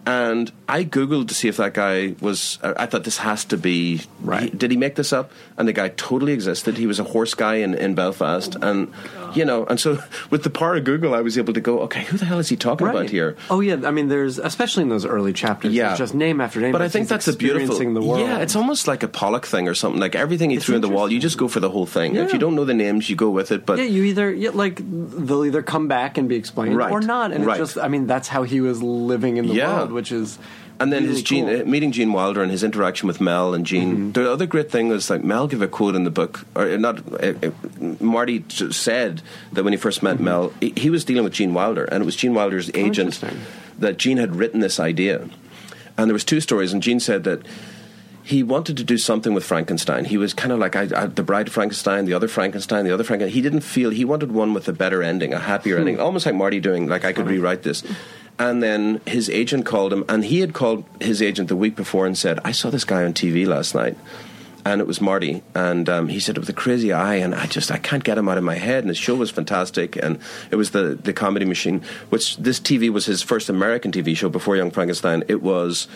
And I googled to see if that guy was. I I thought this has to be. Right. he- did he make this up? And the guy totally existed. He was a horse guy in, in Belfast, and oh, you know, and so with the power of Google, I was able to go, okay, who the hell is he talking about here? Oh yeah, I mean, there's especially in those early chapters. Yeah, just name after name. But I think that's a beautiful. experiencing the world. Yeah, it's almost like a Pollock thing or something. Like everything he It's threw in the wall, you just go for the whole thing. Yeah. If you don't know the names, you go with it. But yeah, you either yeah, like they'll either come back and be explained Right, or not, and right. it's just I mean that's how he was living in the Yeah. world, which is And then really his Gene, cool. uh, meeting Gene Wilder and his interaction with Mel and Gene. Mm-hmm. The other great thing was like Mel gave a quote in the book, or uh, not. Uh, uh, Marty said that when he first met Mel, he, he was dealing with Gene Wilder, and it was Gene Wilder's agent Mm-hmm. that Gene had written this idea. And there was two stories, and Gene said that he wanted to do something with Frankenstein. He was kind of like I, I, the Bride of Frankenstein, the other Frankenstein, the other Frankenstein. He didn't feel he wanted one with a better ending, a happier ending, almost like Marty doing. Like I could rewrite this. And then his agent called him, and he had called his agent the week before and said, "I saw this guy on TV last night." And it was Marty, and um, he said it with a crazy eye, and I just I can't get him out of my head. And his show was fantastic, and it was the the comedy machine, which this TV was his first American TV show before Young Frankenstein. It was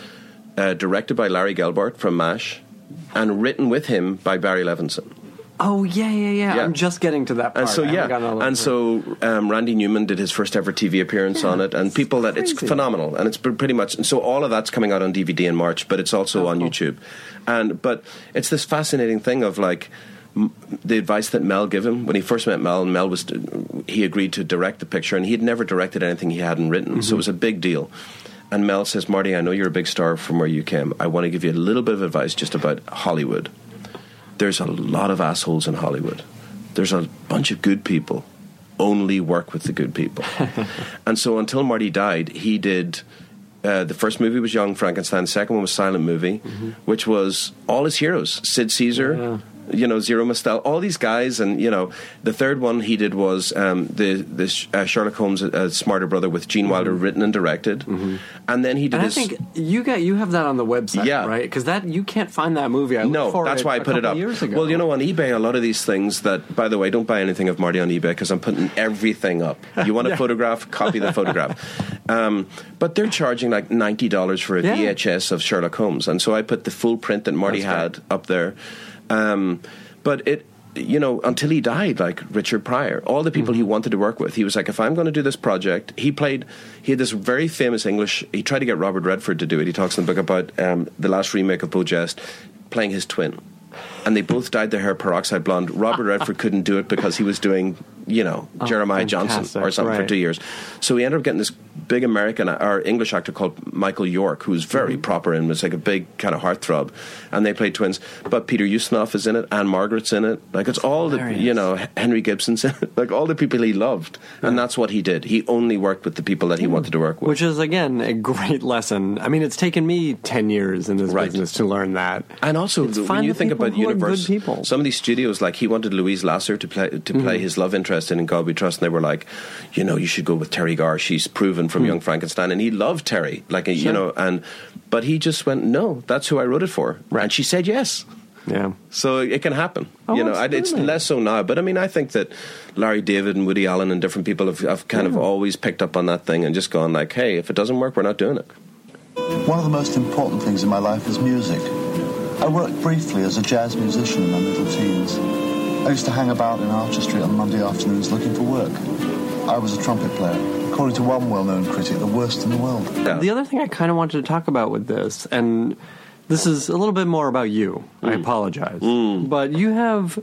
uh, directed by Larry Gelbart from MASH and written with him by Barry Levinson. Oh yeah, yeah, yeah, Yeah. I'm just getting to that part. And so yeah, gotten all the way and so um, Randy Newman did his first ever TV appearance on it, and people that it's phenomenal, and it's pre- pretty much. And so all of that's coming out on DVD in March, but it's also Oh, on YouTube, and but it's this fascinating thing of like. m- The advice that Mel gave him when he first met Mel, and Mel was he agreed to direct the picture, and he had never directed anything he hadn't written, so it was a big deal. And Mel says, "Marty, I know you're a big star from where you came. I want to give you a little bit of advice just about Hollywood. There's a lot of assholes in Hollywood. There's a bunch of good people. Only work with the good people. and so until Marty died, he did. Uh, the first movie was Young Frankenstein. The second one was Silent Movie, which was all his heroes: Sid Caesar, you know, Zero Mostel, all these guys, and you know, the third one he did was um, the the uh, Sherlock Holmes, uh, Smarter Brother, with Gene Wilder, written and directed, and then he did And I think you got you have that on the website, Yeah. right? Because that you can't find that movie. I no, that's why I put it up. Years ago. Well, you know, on eBay, a lot of these things that, by the way, don't buy anything of Marty on eBay because I'm putting everything up. You want a photograph? Copy the photograph. Um, but they're charging like ninety dollars for a Yeah. VHS of Sherlock Holmes, and so I put the full print that Marty That's had up there. Um, but it. You know, until he died, like Richard Pryor, all the people he wanted to work with, he was like, if I'm going to do this project, he played, he had this very famous English, he tried to get Robert Redford to do it. He talks in the book about um, the last remake of Beau Geste, playing his twin. And they both dyed their hair peroxide blonde. Robert Redford couldn't do it because he was doing, you know, Jeremiah Johnson or something for two years. So we ended up getting this big American or English actor called Michael York, who's very Mm-hmm. proper and was like a big kind of heartthrob. And they played twins. But Peter Ustinov is in it, Ann-Margret's in it. Like it's all the, you know, Henry Gibson's in it. Like all the people he loved. And that's what he did. He only worked with the people that he wanted to work with. which is again a great lesson. I mean, it's taken me ten years in this Right. business to learn that. And also, It's when you think about who are universe, people. some of these studios, like he wanted Louise Lasser to play to play Mm-hmm. his love interest in, in God We Trust, and they were like, you know, you should go with Teri Garr. She's proven from Young Frankenstein, and he loved Terry, like you Hmm. Know, and but he just went, no, that's who I wrote it for, and she said yes. Yeah. So it can happen. Oh, you know, I, it's less so now. But I mean, I think that Larry David and Woody Allen and different people have, have kind of always picked up on that thing and just gone like, hey, if it doesn't work, we're not doing it. One of the most important things in my life is music. I worked briefly as a jazz musician in my middle teens. I used to hang about in Archer Street on Monday afternoons looking for work. I was a trumpet player. According to one well-known critic, the worst in the world. Yeah. The other thing I kind of wanted to talk about with this, and this is a little bit more about you. I Mm. apologize, but you have.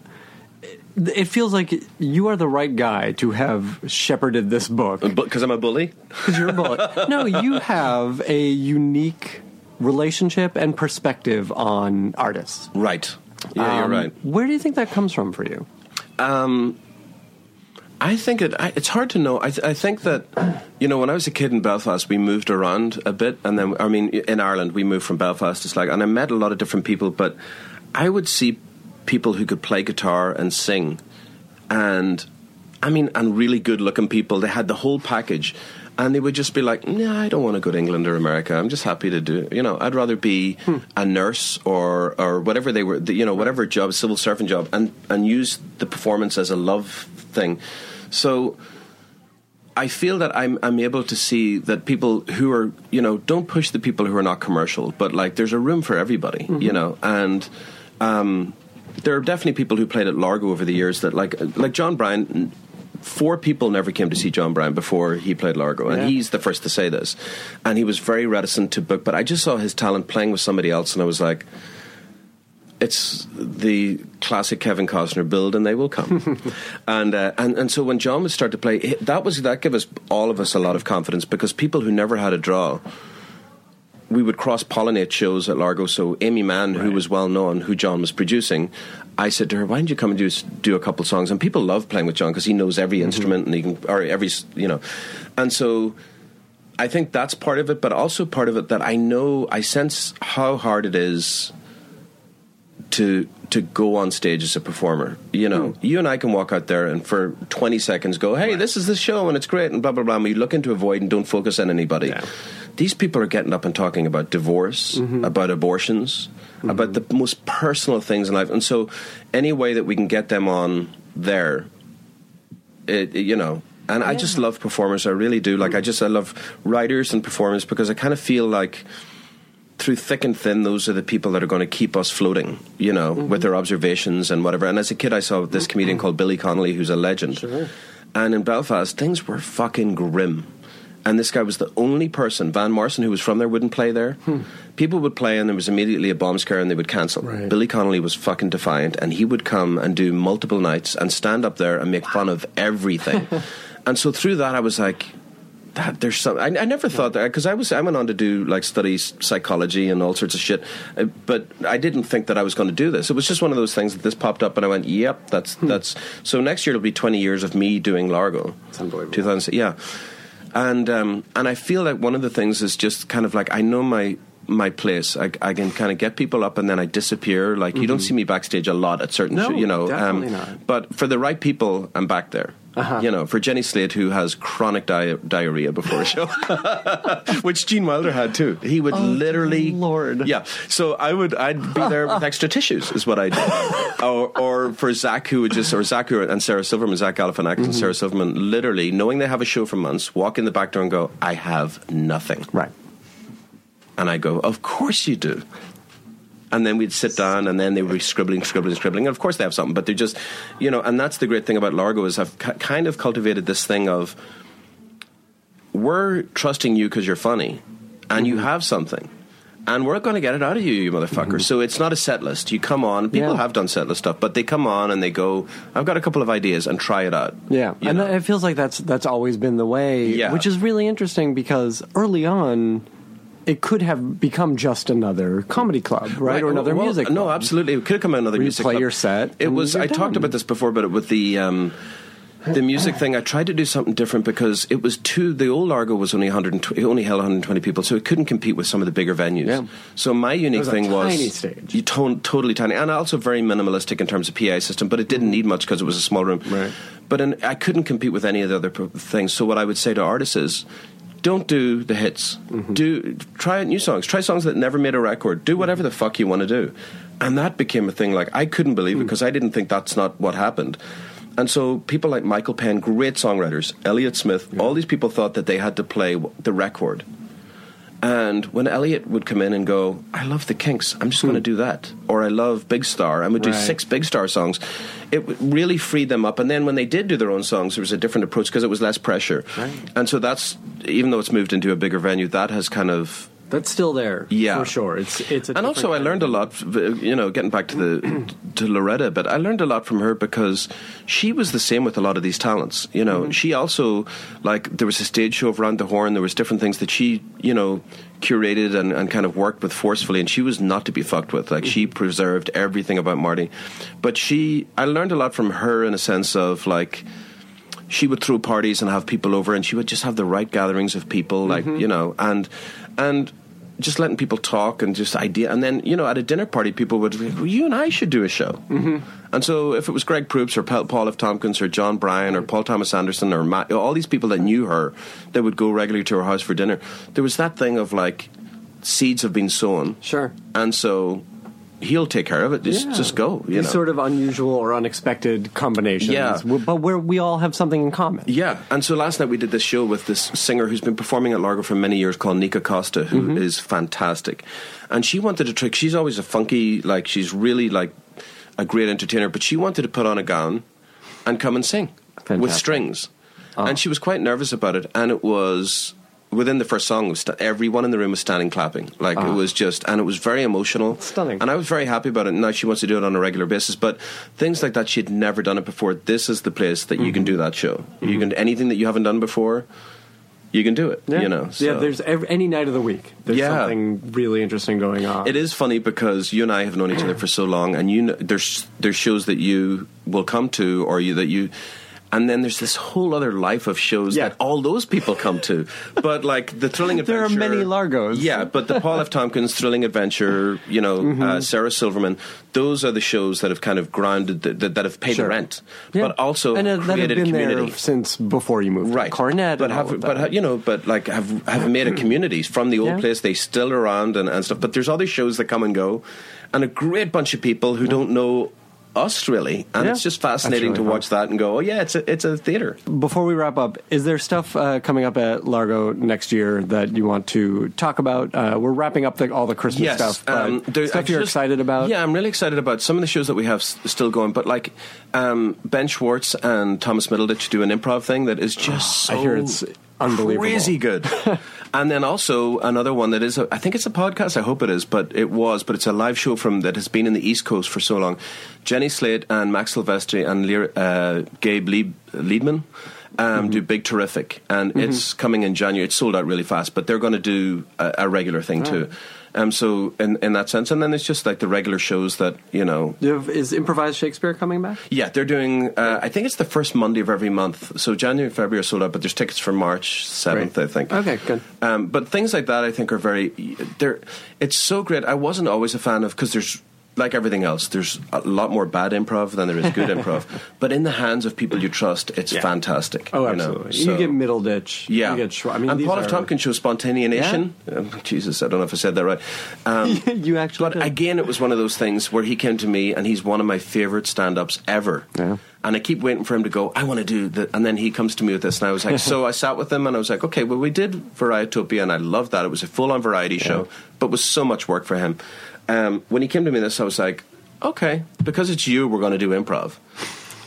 It feels like you are the right guy to have shepherded this book Because I'm a bully? because you're a bully. no, you have a unique relationship and perspective on artists. Right. Yeah, you're Um, right. Where do you think that comes from for you? Um, I think it. I, it's hard to know. I, th- I think that you know when I was a kid in Belfast, we moved around a bit, and then I mean in Ireland, we moved from Belfast to Sligo, and I met a lot of different people. But I would see people who could play guitar and sing, and I mean, and really good looking people. They had the whole package. And they would just be like, "Nah, I don't want to go to England or America. I'm just happy to do. You know, I'd rather be a nurse or or whatever they were. You know, whatever job, civil servant job, and and use the performance as a love thing. So I feel that I'm I'm able to see that people who are you know don't push the people who are not commercial, but like there's a room for everybody, you know, and um, there are definitely people who played at Largo over the years that like like Jon Brion. Four people never came to see Jon Brion before he played Largo, and Yeah. he's the first to say this. And he was very reticent to book, but I just saw his talent playing with somebody else, and I was like, it's the classic Kevin Costner build, and they will come. and, uh, and and so when Jon would start to play, that was that gave us all of us a lot of confidence because people who never had a draw, we would cross pollinate shows at Largo. So Aimee Mann, who was well known, who Jon was producing, I said to her, "Why don't you come and do do a couple songs?" And people love playing with Jon because he knows every mm-hmm. instrument and he can or every you know, and so. I think that's part of it, but also part of it that I know I sense how hard it is to to go on stage as a performer. You know, Hmm. you and I can walk out there and for twenty seconds go, "Hey, this is the show and it's great," and blah blah blah. And we look into a void and don't focus on anybody. Yeah. These people are getting up and talking about divorce, Mm-hmm. about abortions, about the most personal things in life, and so any way that we can get them on there, it, it- you know. And I just love performers. I really do. Like I just I love writers and performers because I kind of feel like through thick and thin, those are the people that are going to keep us floating, you know, mm-hmm. with their observations and whatever. And as a kid, I saw this comedian mm-hmm. called Billy Connolly, who's a legend. And in Belfast, things were fucking grim. And this guy was the only person, Van Morrison, who was from there, wouldn't play there. Hmm. People would play, and there was immediately a bomb scare, and they would cancel. Right. Billy Connolly was fucking defiant, and he would come and do multiple nights and stand up there and make fun of everything. and so through that, I was like, that there's some. I, I never thought that because I was I went on to do like studies psychology and all sorts of shit, uh, but I didn't think that I was going to do this. It was just one of those things that this popped up, and I went, "Yep, that's that's." So next year it'll be 20 years of me doing Largo. It's unbelievable. 2000, yeah, and um, and I feel like one of the things is just kind of like I know my my place. I, I can kind of get people up and then I disappear. Like you don't see me backstage a lot at certain, No, sh- you know. um, definitely not. But for the right people, I'm back there. Uh-huh. You know, for Jenny Slate, who has chronic di- diarrhea before a show, which Gene Wilder had too. He would literally, Oh, Lord. yeah. So I would, I'd be there with extra tissues, is what I do. or, or for Zach, who would just, or Zach and Sarah Silverman, Zach Galifianakis and Sarah Silverman, literally knowing they have a show for months, walk in the back door and go, "I have nothing," Right. and I go, "Of course you do." And then we'd sit down, and then they would be scribbling, scribbling, scribbling. And of course, they have something, but they're just, you know. And that's the great thing about Largo is I've ki- kind of cultivated this thing of we're trusting you because you're funny, and you mm-hmm. have something, and we're going to get it out of you, you motherfucker. Mm-hmm. So it's not a set list. You come on. People Yeah. have done set list stuff, but they come on and they go, "I've got a couple of ideas," and try it out. Yeah, You and that, it feels like that's that's always been the way. Yeah. which is really interesting because early on, it could have become just another comedy club, right, or another well, music. No, absolutely. It could come out another Where you music. play club. your set It was. I talked about this before, but with the. Um, the music thing, I tried to do something different because it was too. The old Largo was only 120, it only held 120 people, so it couldn't compete with some of the bigger venues. Yeah. So my unique was a thing was tiny stage. You to- totally tiny, and also very minimalistic in terms of PA system. But it didn't need much because it was a small room. Right. But in, I couldn't compete with any of the other things. So what I would say to artists is. Don't do the hits. Mm-hmm. Do try new songs. Try songs that never made a record. Do whatever the fuck you want to do, And that became a thing. Like I couldn't believe it because I didn't think that's not what happened. And so people like Michael Penn, great songwriters, Elliott Smith, all these people thought that they had to play the record. And when Elliott would come in and go, I love the Kinks, I'm just going to hmm. do that. Or I love Big Star, I'm going to do Right. six Big Star songs. It really freed them up. And then when they did do their own songs, there was a different approach because it was less pressure. And so that's, even though it's moved into a bigger venue, that has kind of That's still there. Yeah. For sure. It's it's a and also I learned a lot you know getting back to the to Lauretta but I learned a lot from her because she was the same with a lot of these talents you know mm-hmm. she also like there was a stage show of Round the Horne there was different things that she you know curated and, and kind of worked with forcefully and she was not to be fucked with like she mm-hmm. preserved everything about Marty but she I learned a lot from her in a sense of like she would throw parties and have people over and she would just have the right gatherings of people like mm-hmm. you know and and just letting people talk and just idea and then you know at a dinner party people would be, well, you and I should do a show mm-hmm. and so if it was Greg Proops or Paul F. Tompkins or Jon Brion or Paul Thomas Anderson or Matt, all these people that knew her that would go regularly to her house for dinner there was that thing of like seeds have been sown Sure. and so he'll take care of it just, Yeah. just go you These know sort of unusual or unexpected combinations. Yeah. But where we all have something in common. Yeah, and so last night we did this show with this singer who's been performing at Largo for many years called Nikka Costa, who mm-hmm. is fantastic. And she wanted a trick, she's always a funky, like, she's really like a great entertainer, but she wanted to put on a gown and come and sing with Fantastic. strings. Uh-huh. And she was quite nervous about it, and it was. Within the first song, everyone in the room was standing clapping. Like it ah. was just, and it was very emotional, Stunning. And I was very happy about it. Now she wants to do it on a regular basis, but things like that, she had never done it before. This is the place that you can mm-hmm. do that show. You mm-hmm. can anything that you haven't done before, you can do it. Yeah. You know, yeah. There's every, any night of the week. There's Yeah. something really interesting going on. It is funny because you and I have known each other for so long, and you know, there's there's shows that you will come to, or you that you. And then there's this whole other life of shows Yeah. that all those people come to. But like the thrilling adventure, There are many Largos. Yeah, but the Paul F. Tompkins thrilling adventure, you know, Mm-hmm. uh, Sarah Silverman, those are the shows that have kind of grounded that, that, that have paid Sure. the rent, Yeah. but also and uh, created a community. since before you moved right Coronet. but have but ha- you know but like have have made a community from the old Yeah. place they still around and, and stuff but there's other shows that come and go and a great bunch of people who don't know us really and Yeah. it's just fascinating really to watch that and go oh yeah it's a it's a theater Before we wrap up, is there stuff uh, coming up at Largo next year that you want to talk about? Uh, we're wrapping up the, all the Christmas yes stuff. Um, there- stuff I you're just- excited about? yeah I'm really excited about some of the shows that we have s- still going but like um, Ben Schwartz and Thomas Middleditch do an improv thing that is just so I hear it's unbelievable. crazy good. and then also another one that is, a, I think it's a podcast. I hope it is, but it was. But it's a live show from that has been in the East Coast for so long. Jenny Slate and Max Silvestri and uh, Gabe Lieb, Liedman. Um, Do big terrific, and it's coming in January. It's sold out really fast, but they're going to do a, a regular thing too. Um, so in in that sense, and then it's just like the regular shows that you know you have- is improvised Shakespeare coming back? yeah, they're doing. Uh, I think it's the first Monday of every month. So January, and February are sold out, but there's tickets for March seventh, I think. Okay, good. Um, but things like that, I think, are very. They're. It's so great. I wasn't always a fan of because there's like everything else. There's a lot more bad improv than there is good improv. But in the hands of people you trust, it's fantastic. Oh, you know? absolutely. You, So- get Middleditch. yeah, You get Schwa- I mean, and these Paul are, F. Tompkins show Spontaneation. Um, Jesus, I don't know if I said that right. Um, you actually. but did. again, it was one of those things where he came to me, and he's one of my favorite stand-ups ever. Yeah. And I keep waiting for him to go. I want to do that, and then he comes to me with this, and I was like, so I sat with him, and I was like, okay, well, we did Varietopia, and I loved that. It was a full-on variety show, but was so much work for him. Um, when he came to me this, I was like, okay, because it's you, we're going to do improv,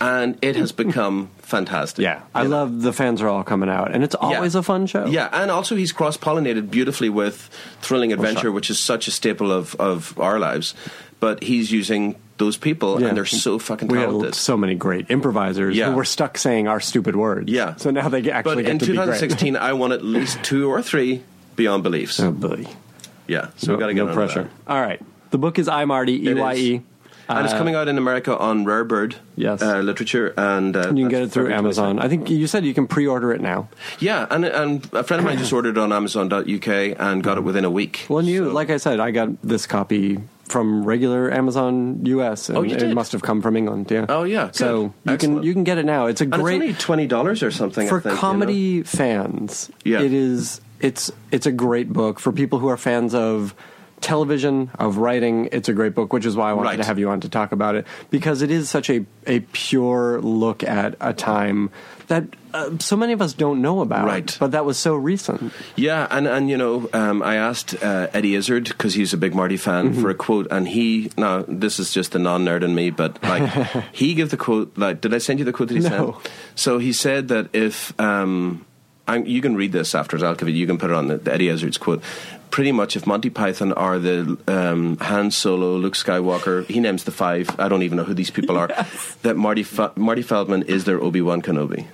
and it has become fantastic. yeah, I know? love the fans are all coming out, and it's always Yeah. a fun show. Yeah, and also he's cross pollinated beautifully with Thrilling Adventure, which is such a staple of, of our lives. But he's using those people, Yeah. and they're so fucking We had talented. so many great improvisers Yeah. who were stuck saying our stupid words. Yeah. So now they actually but get in to be great. 2016, I won at least two or three Beyond Beliefs. Oh, boy. Yeah, so we got to get no pressure. All right. The book is I Marty, E It Y is. E. and it's coming out in America on Rare Bird Yes. uh, literature, and uh, You can get that's it through February 22nd. Amazon. I think you said you can pre-order it now. Yeah, and and a friend of mine just ordered it on Amazon.uk and got it within a week. Well, and you, So- like I said, I got this copy from regular Amazon US, and Oh, you it did? must have come from England. Yeah. Oh, yeah, So good. you can Excellent. you can get it now. It's a and it's great only twenty dollars or something I for think, you know? comedy fans. Yeah. It is. It's it's a great book for people who are fans of television, of writing. It's a great book, which is why I wanted Right. to have you on to talk about it because it is such a a pure look at a time that uh, so many of us don't know about. Right. but that was so recent. Yeah, and and you know, um, I asked uh, Eddie Izzard because he's a big Marty fan Mm-hmm. for a quote, and he now this is just the non nerd in me, but like he gave the quote. Like, did I send you the quote that he No. sent? So he said that if um, I'm, you can read this afterwards, I'll give it. You can put it on the, the Eddie Izzard's quote. Pretty much, if Monty Python are the um, Han Solo, Luke Skywalker, he names the five. I don't even know who these people are. That Marty Fe- Marty Feldman is their Obi Wan Kenobi,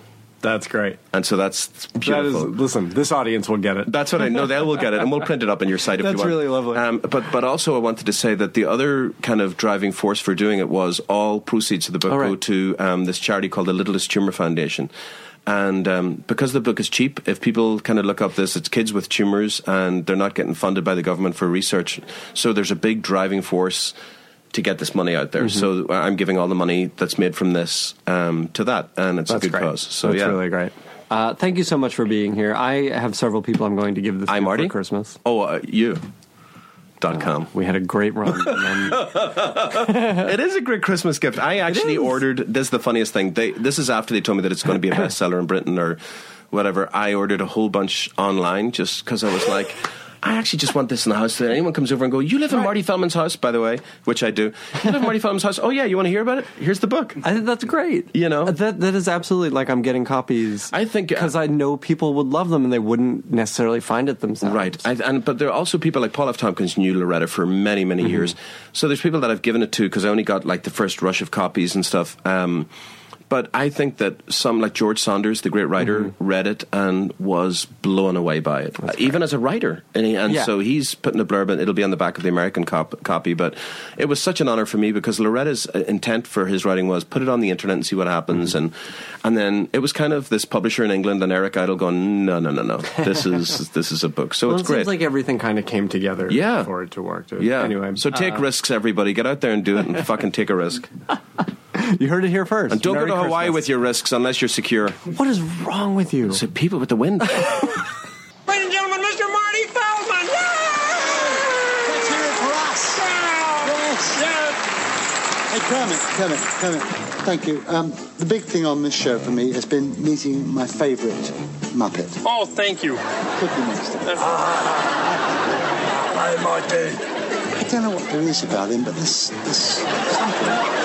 That's great. and so that's beautiful. is, listen, this audience will get it. That's what I know. They will get it, and we'll print it up on your site if That's you want. really lovely. Um, but but also, I wanted to say that the other kind of driving force for doing it was all proceeds of the book All go to um, this charity called the Littlest Tumor Foundation. And um, because the book is cheap, if people kind of look up this, it's kids with tumors, and they're not getting funded by the government for research. So there's a big driving force to get this money out there. Mm-hmm. So I'm giving all the money that's made from this um, to that, and it's That's a good great. cause. So That's yeah, really great. Uh, thank you so much for being here. I have several people I'm going to give this I'm to Marty for Christmas. Oh, uh, you. Dot uh, com. We had a great run. then, It is a great Christmas gift. I actually ordered. This is the funniest thing. They, this is after they told me that it's going to be a bestseller in Britain or whatever. I ordered a whole bunch online just because I was like. I actually just want this in the house. That anyone comes over and go, "You live in Marty Feldman's house, by the way," which I do. You live in Marty Feldman's house. Oh yeah, you want to hear about it? Here's the book. I think that's great. You know? that that is absolutely like I'm getting copies. I think, uh, because I know people would love them and they wouldn't necessarily find it themselves. Right, I, and but there are also people like Paul F. Tompkins knew Lauretta for many, many Mm-hmm. years. So there's people that I've given it to because I only got like the first rush of copies and stuff. Um, but I think that some like George Saunders, the great writer, Mm-hmm. read it and was blown away by it, uh, even as a writer. And, he, and Yeah. so he's putting a blurb and It'll be on the back of the American cop, copy. But it was such an honor for me because Lauretta's uh, intent for his writing was put it on the internet and see what happens. Mm-hmm. And and then it was kind of this publisher in England and Eric Idle going, no, no, no, no, this is this is a book. So Well, it's it great. seems like everything kind of came together. Yeah. for it to work. To, Yeah. Anyway, so take uh, risks, everybody. Get out there and do it, and fucking take a risk. You heard it here first. And don't Merry go to Hawaii Christmas. with your risks unless you're secure. What is wrong with you? So people with the wind. Ladies and gentlemen, Mr. Marty Feldman! Let's hear it for us. Yes! Hey, Kermit, Kermit, Kermit. Thank you. Um, the big thing on this show for me has been meeting my favourite Muppet, Oh, thank you. Cookie Monster. Hi, Marty. I don't know what there is about him, but there's, there's something.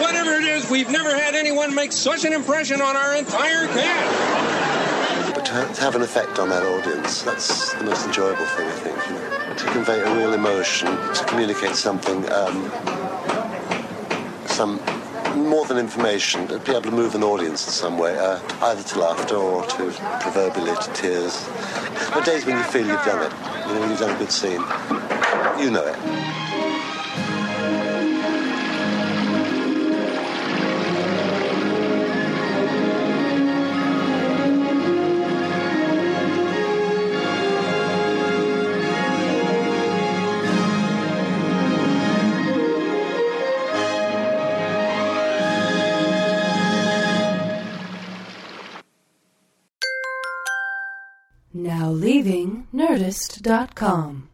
Whatever it is, we've never had anyone make such an impression on our entire cast. But to, have an effect on that audience, that's the most enjoyable thing, I think. You know? To convey a real emotion, to communicate something, um, some more than information, to be able to move an audience in some way, uh, either to laughter or to proverbially to tears. There are days when you feel you've done it, you know, you've done a good scene. You know it. Nerdist.com.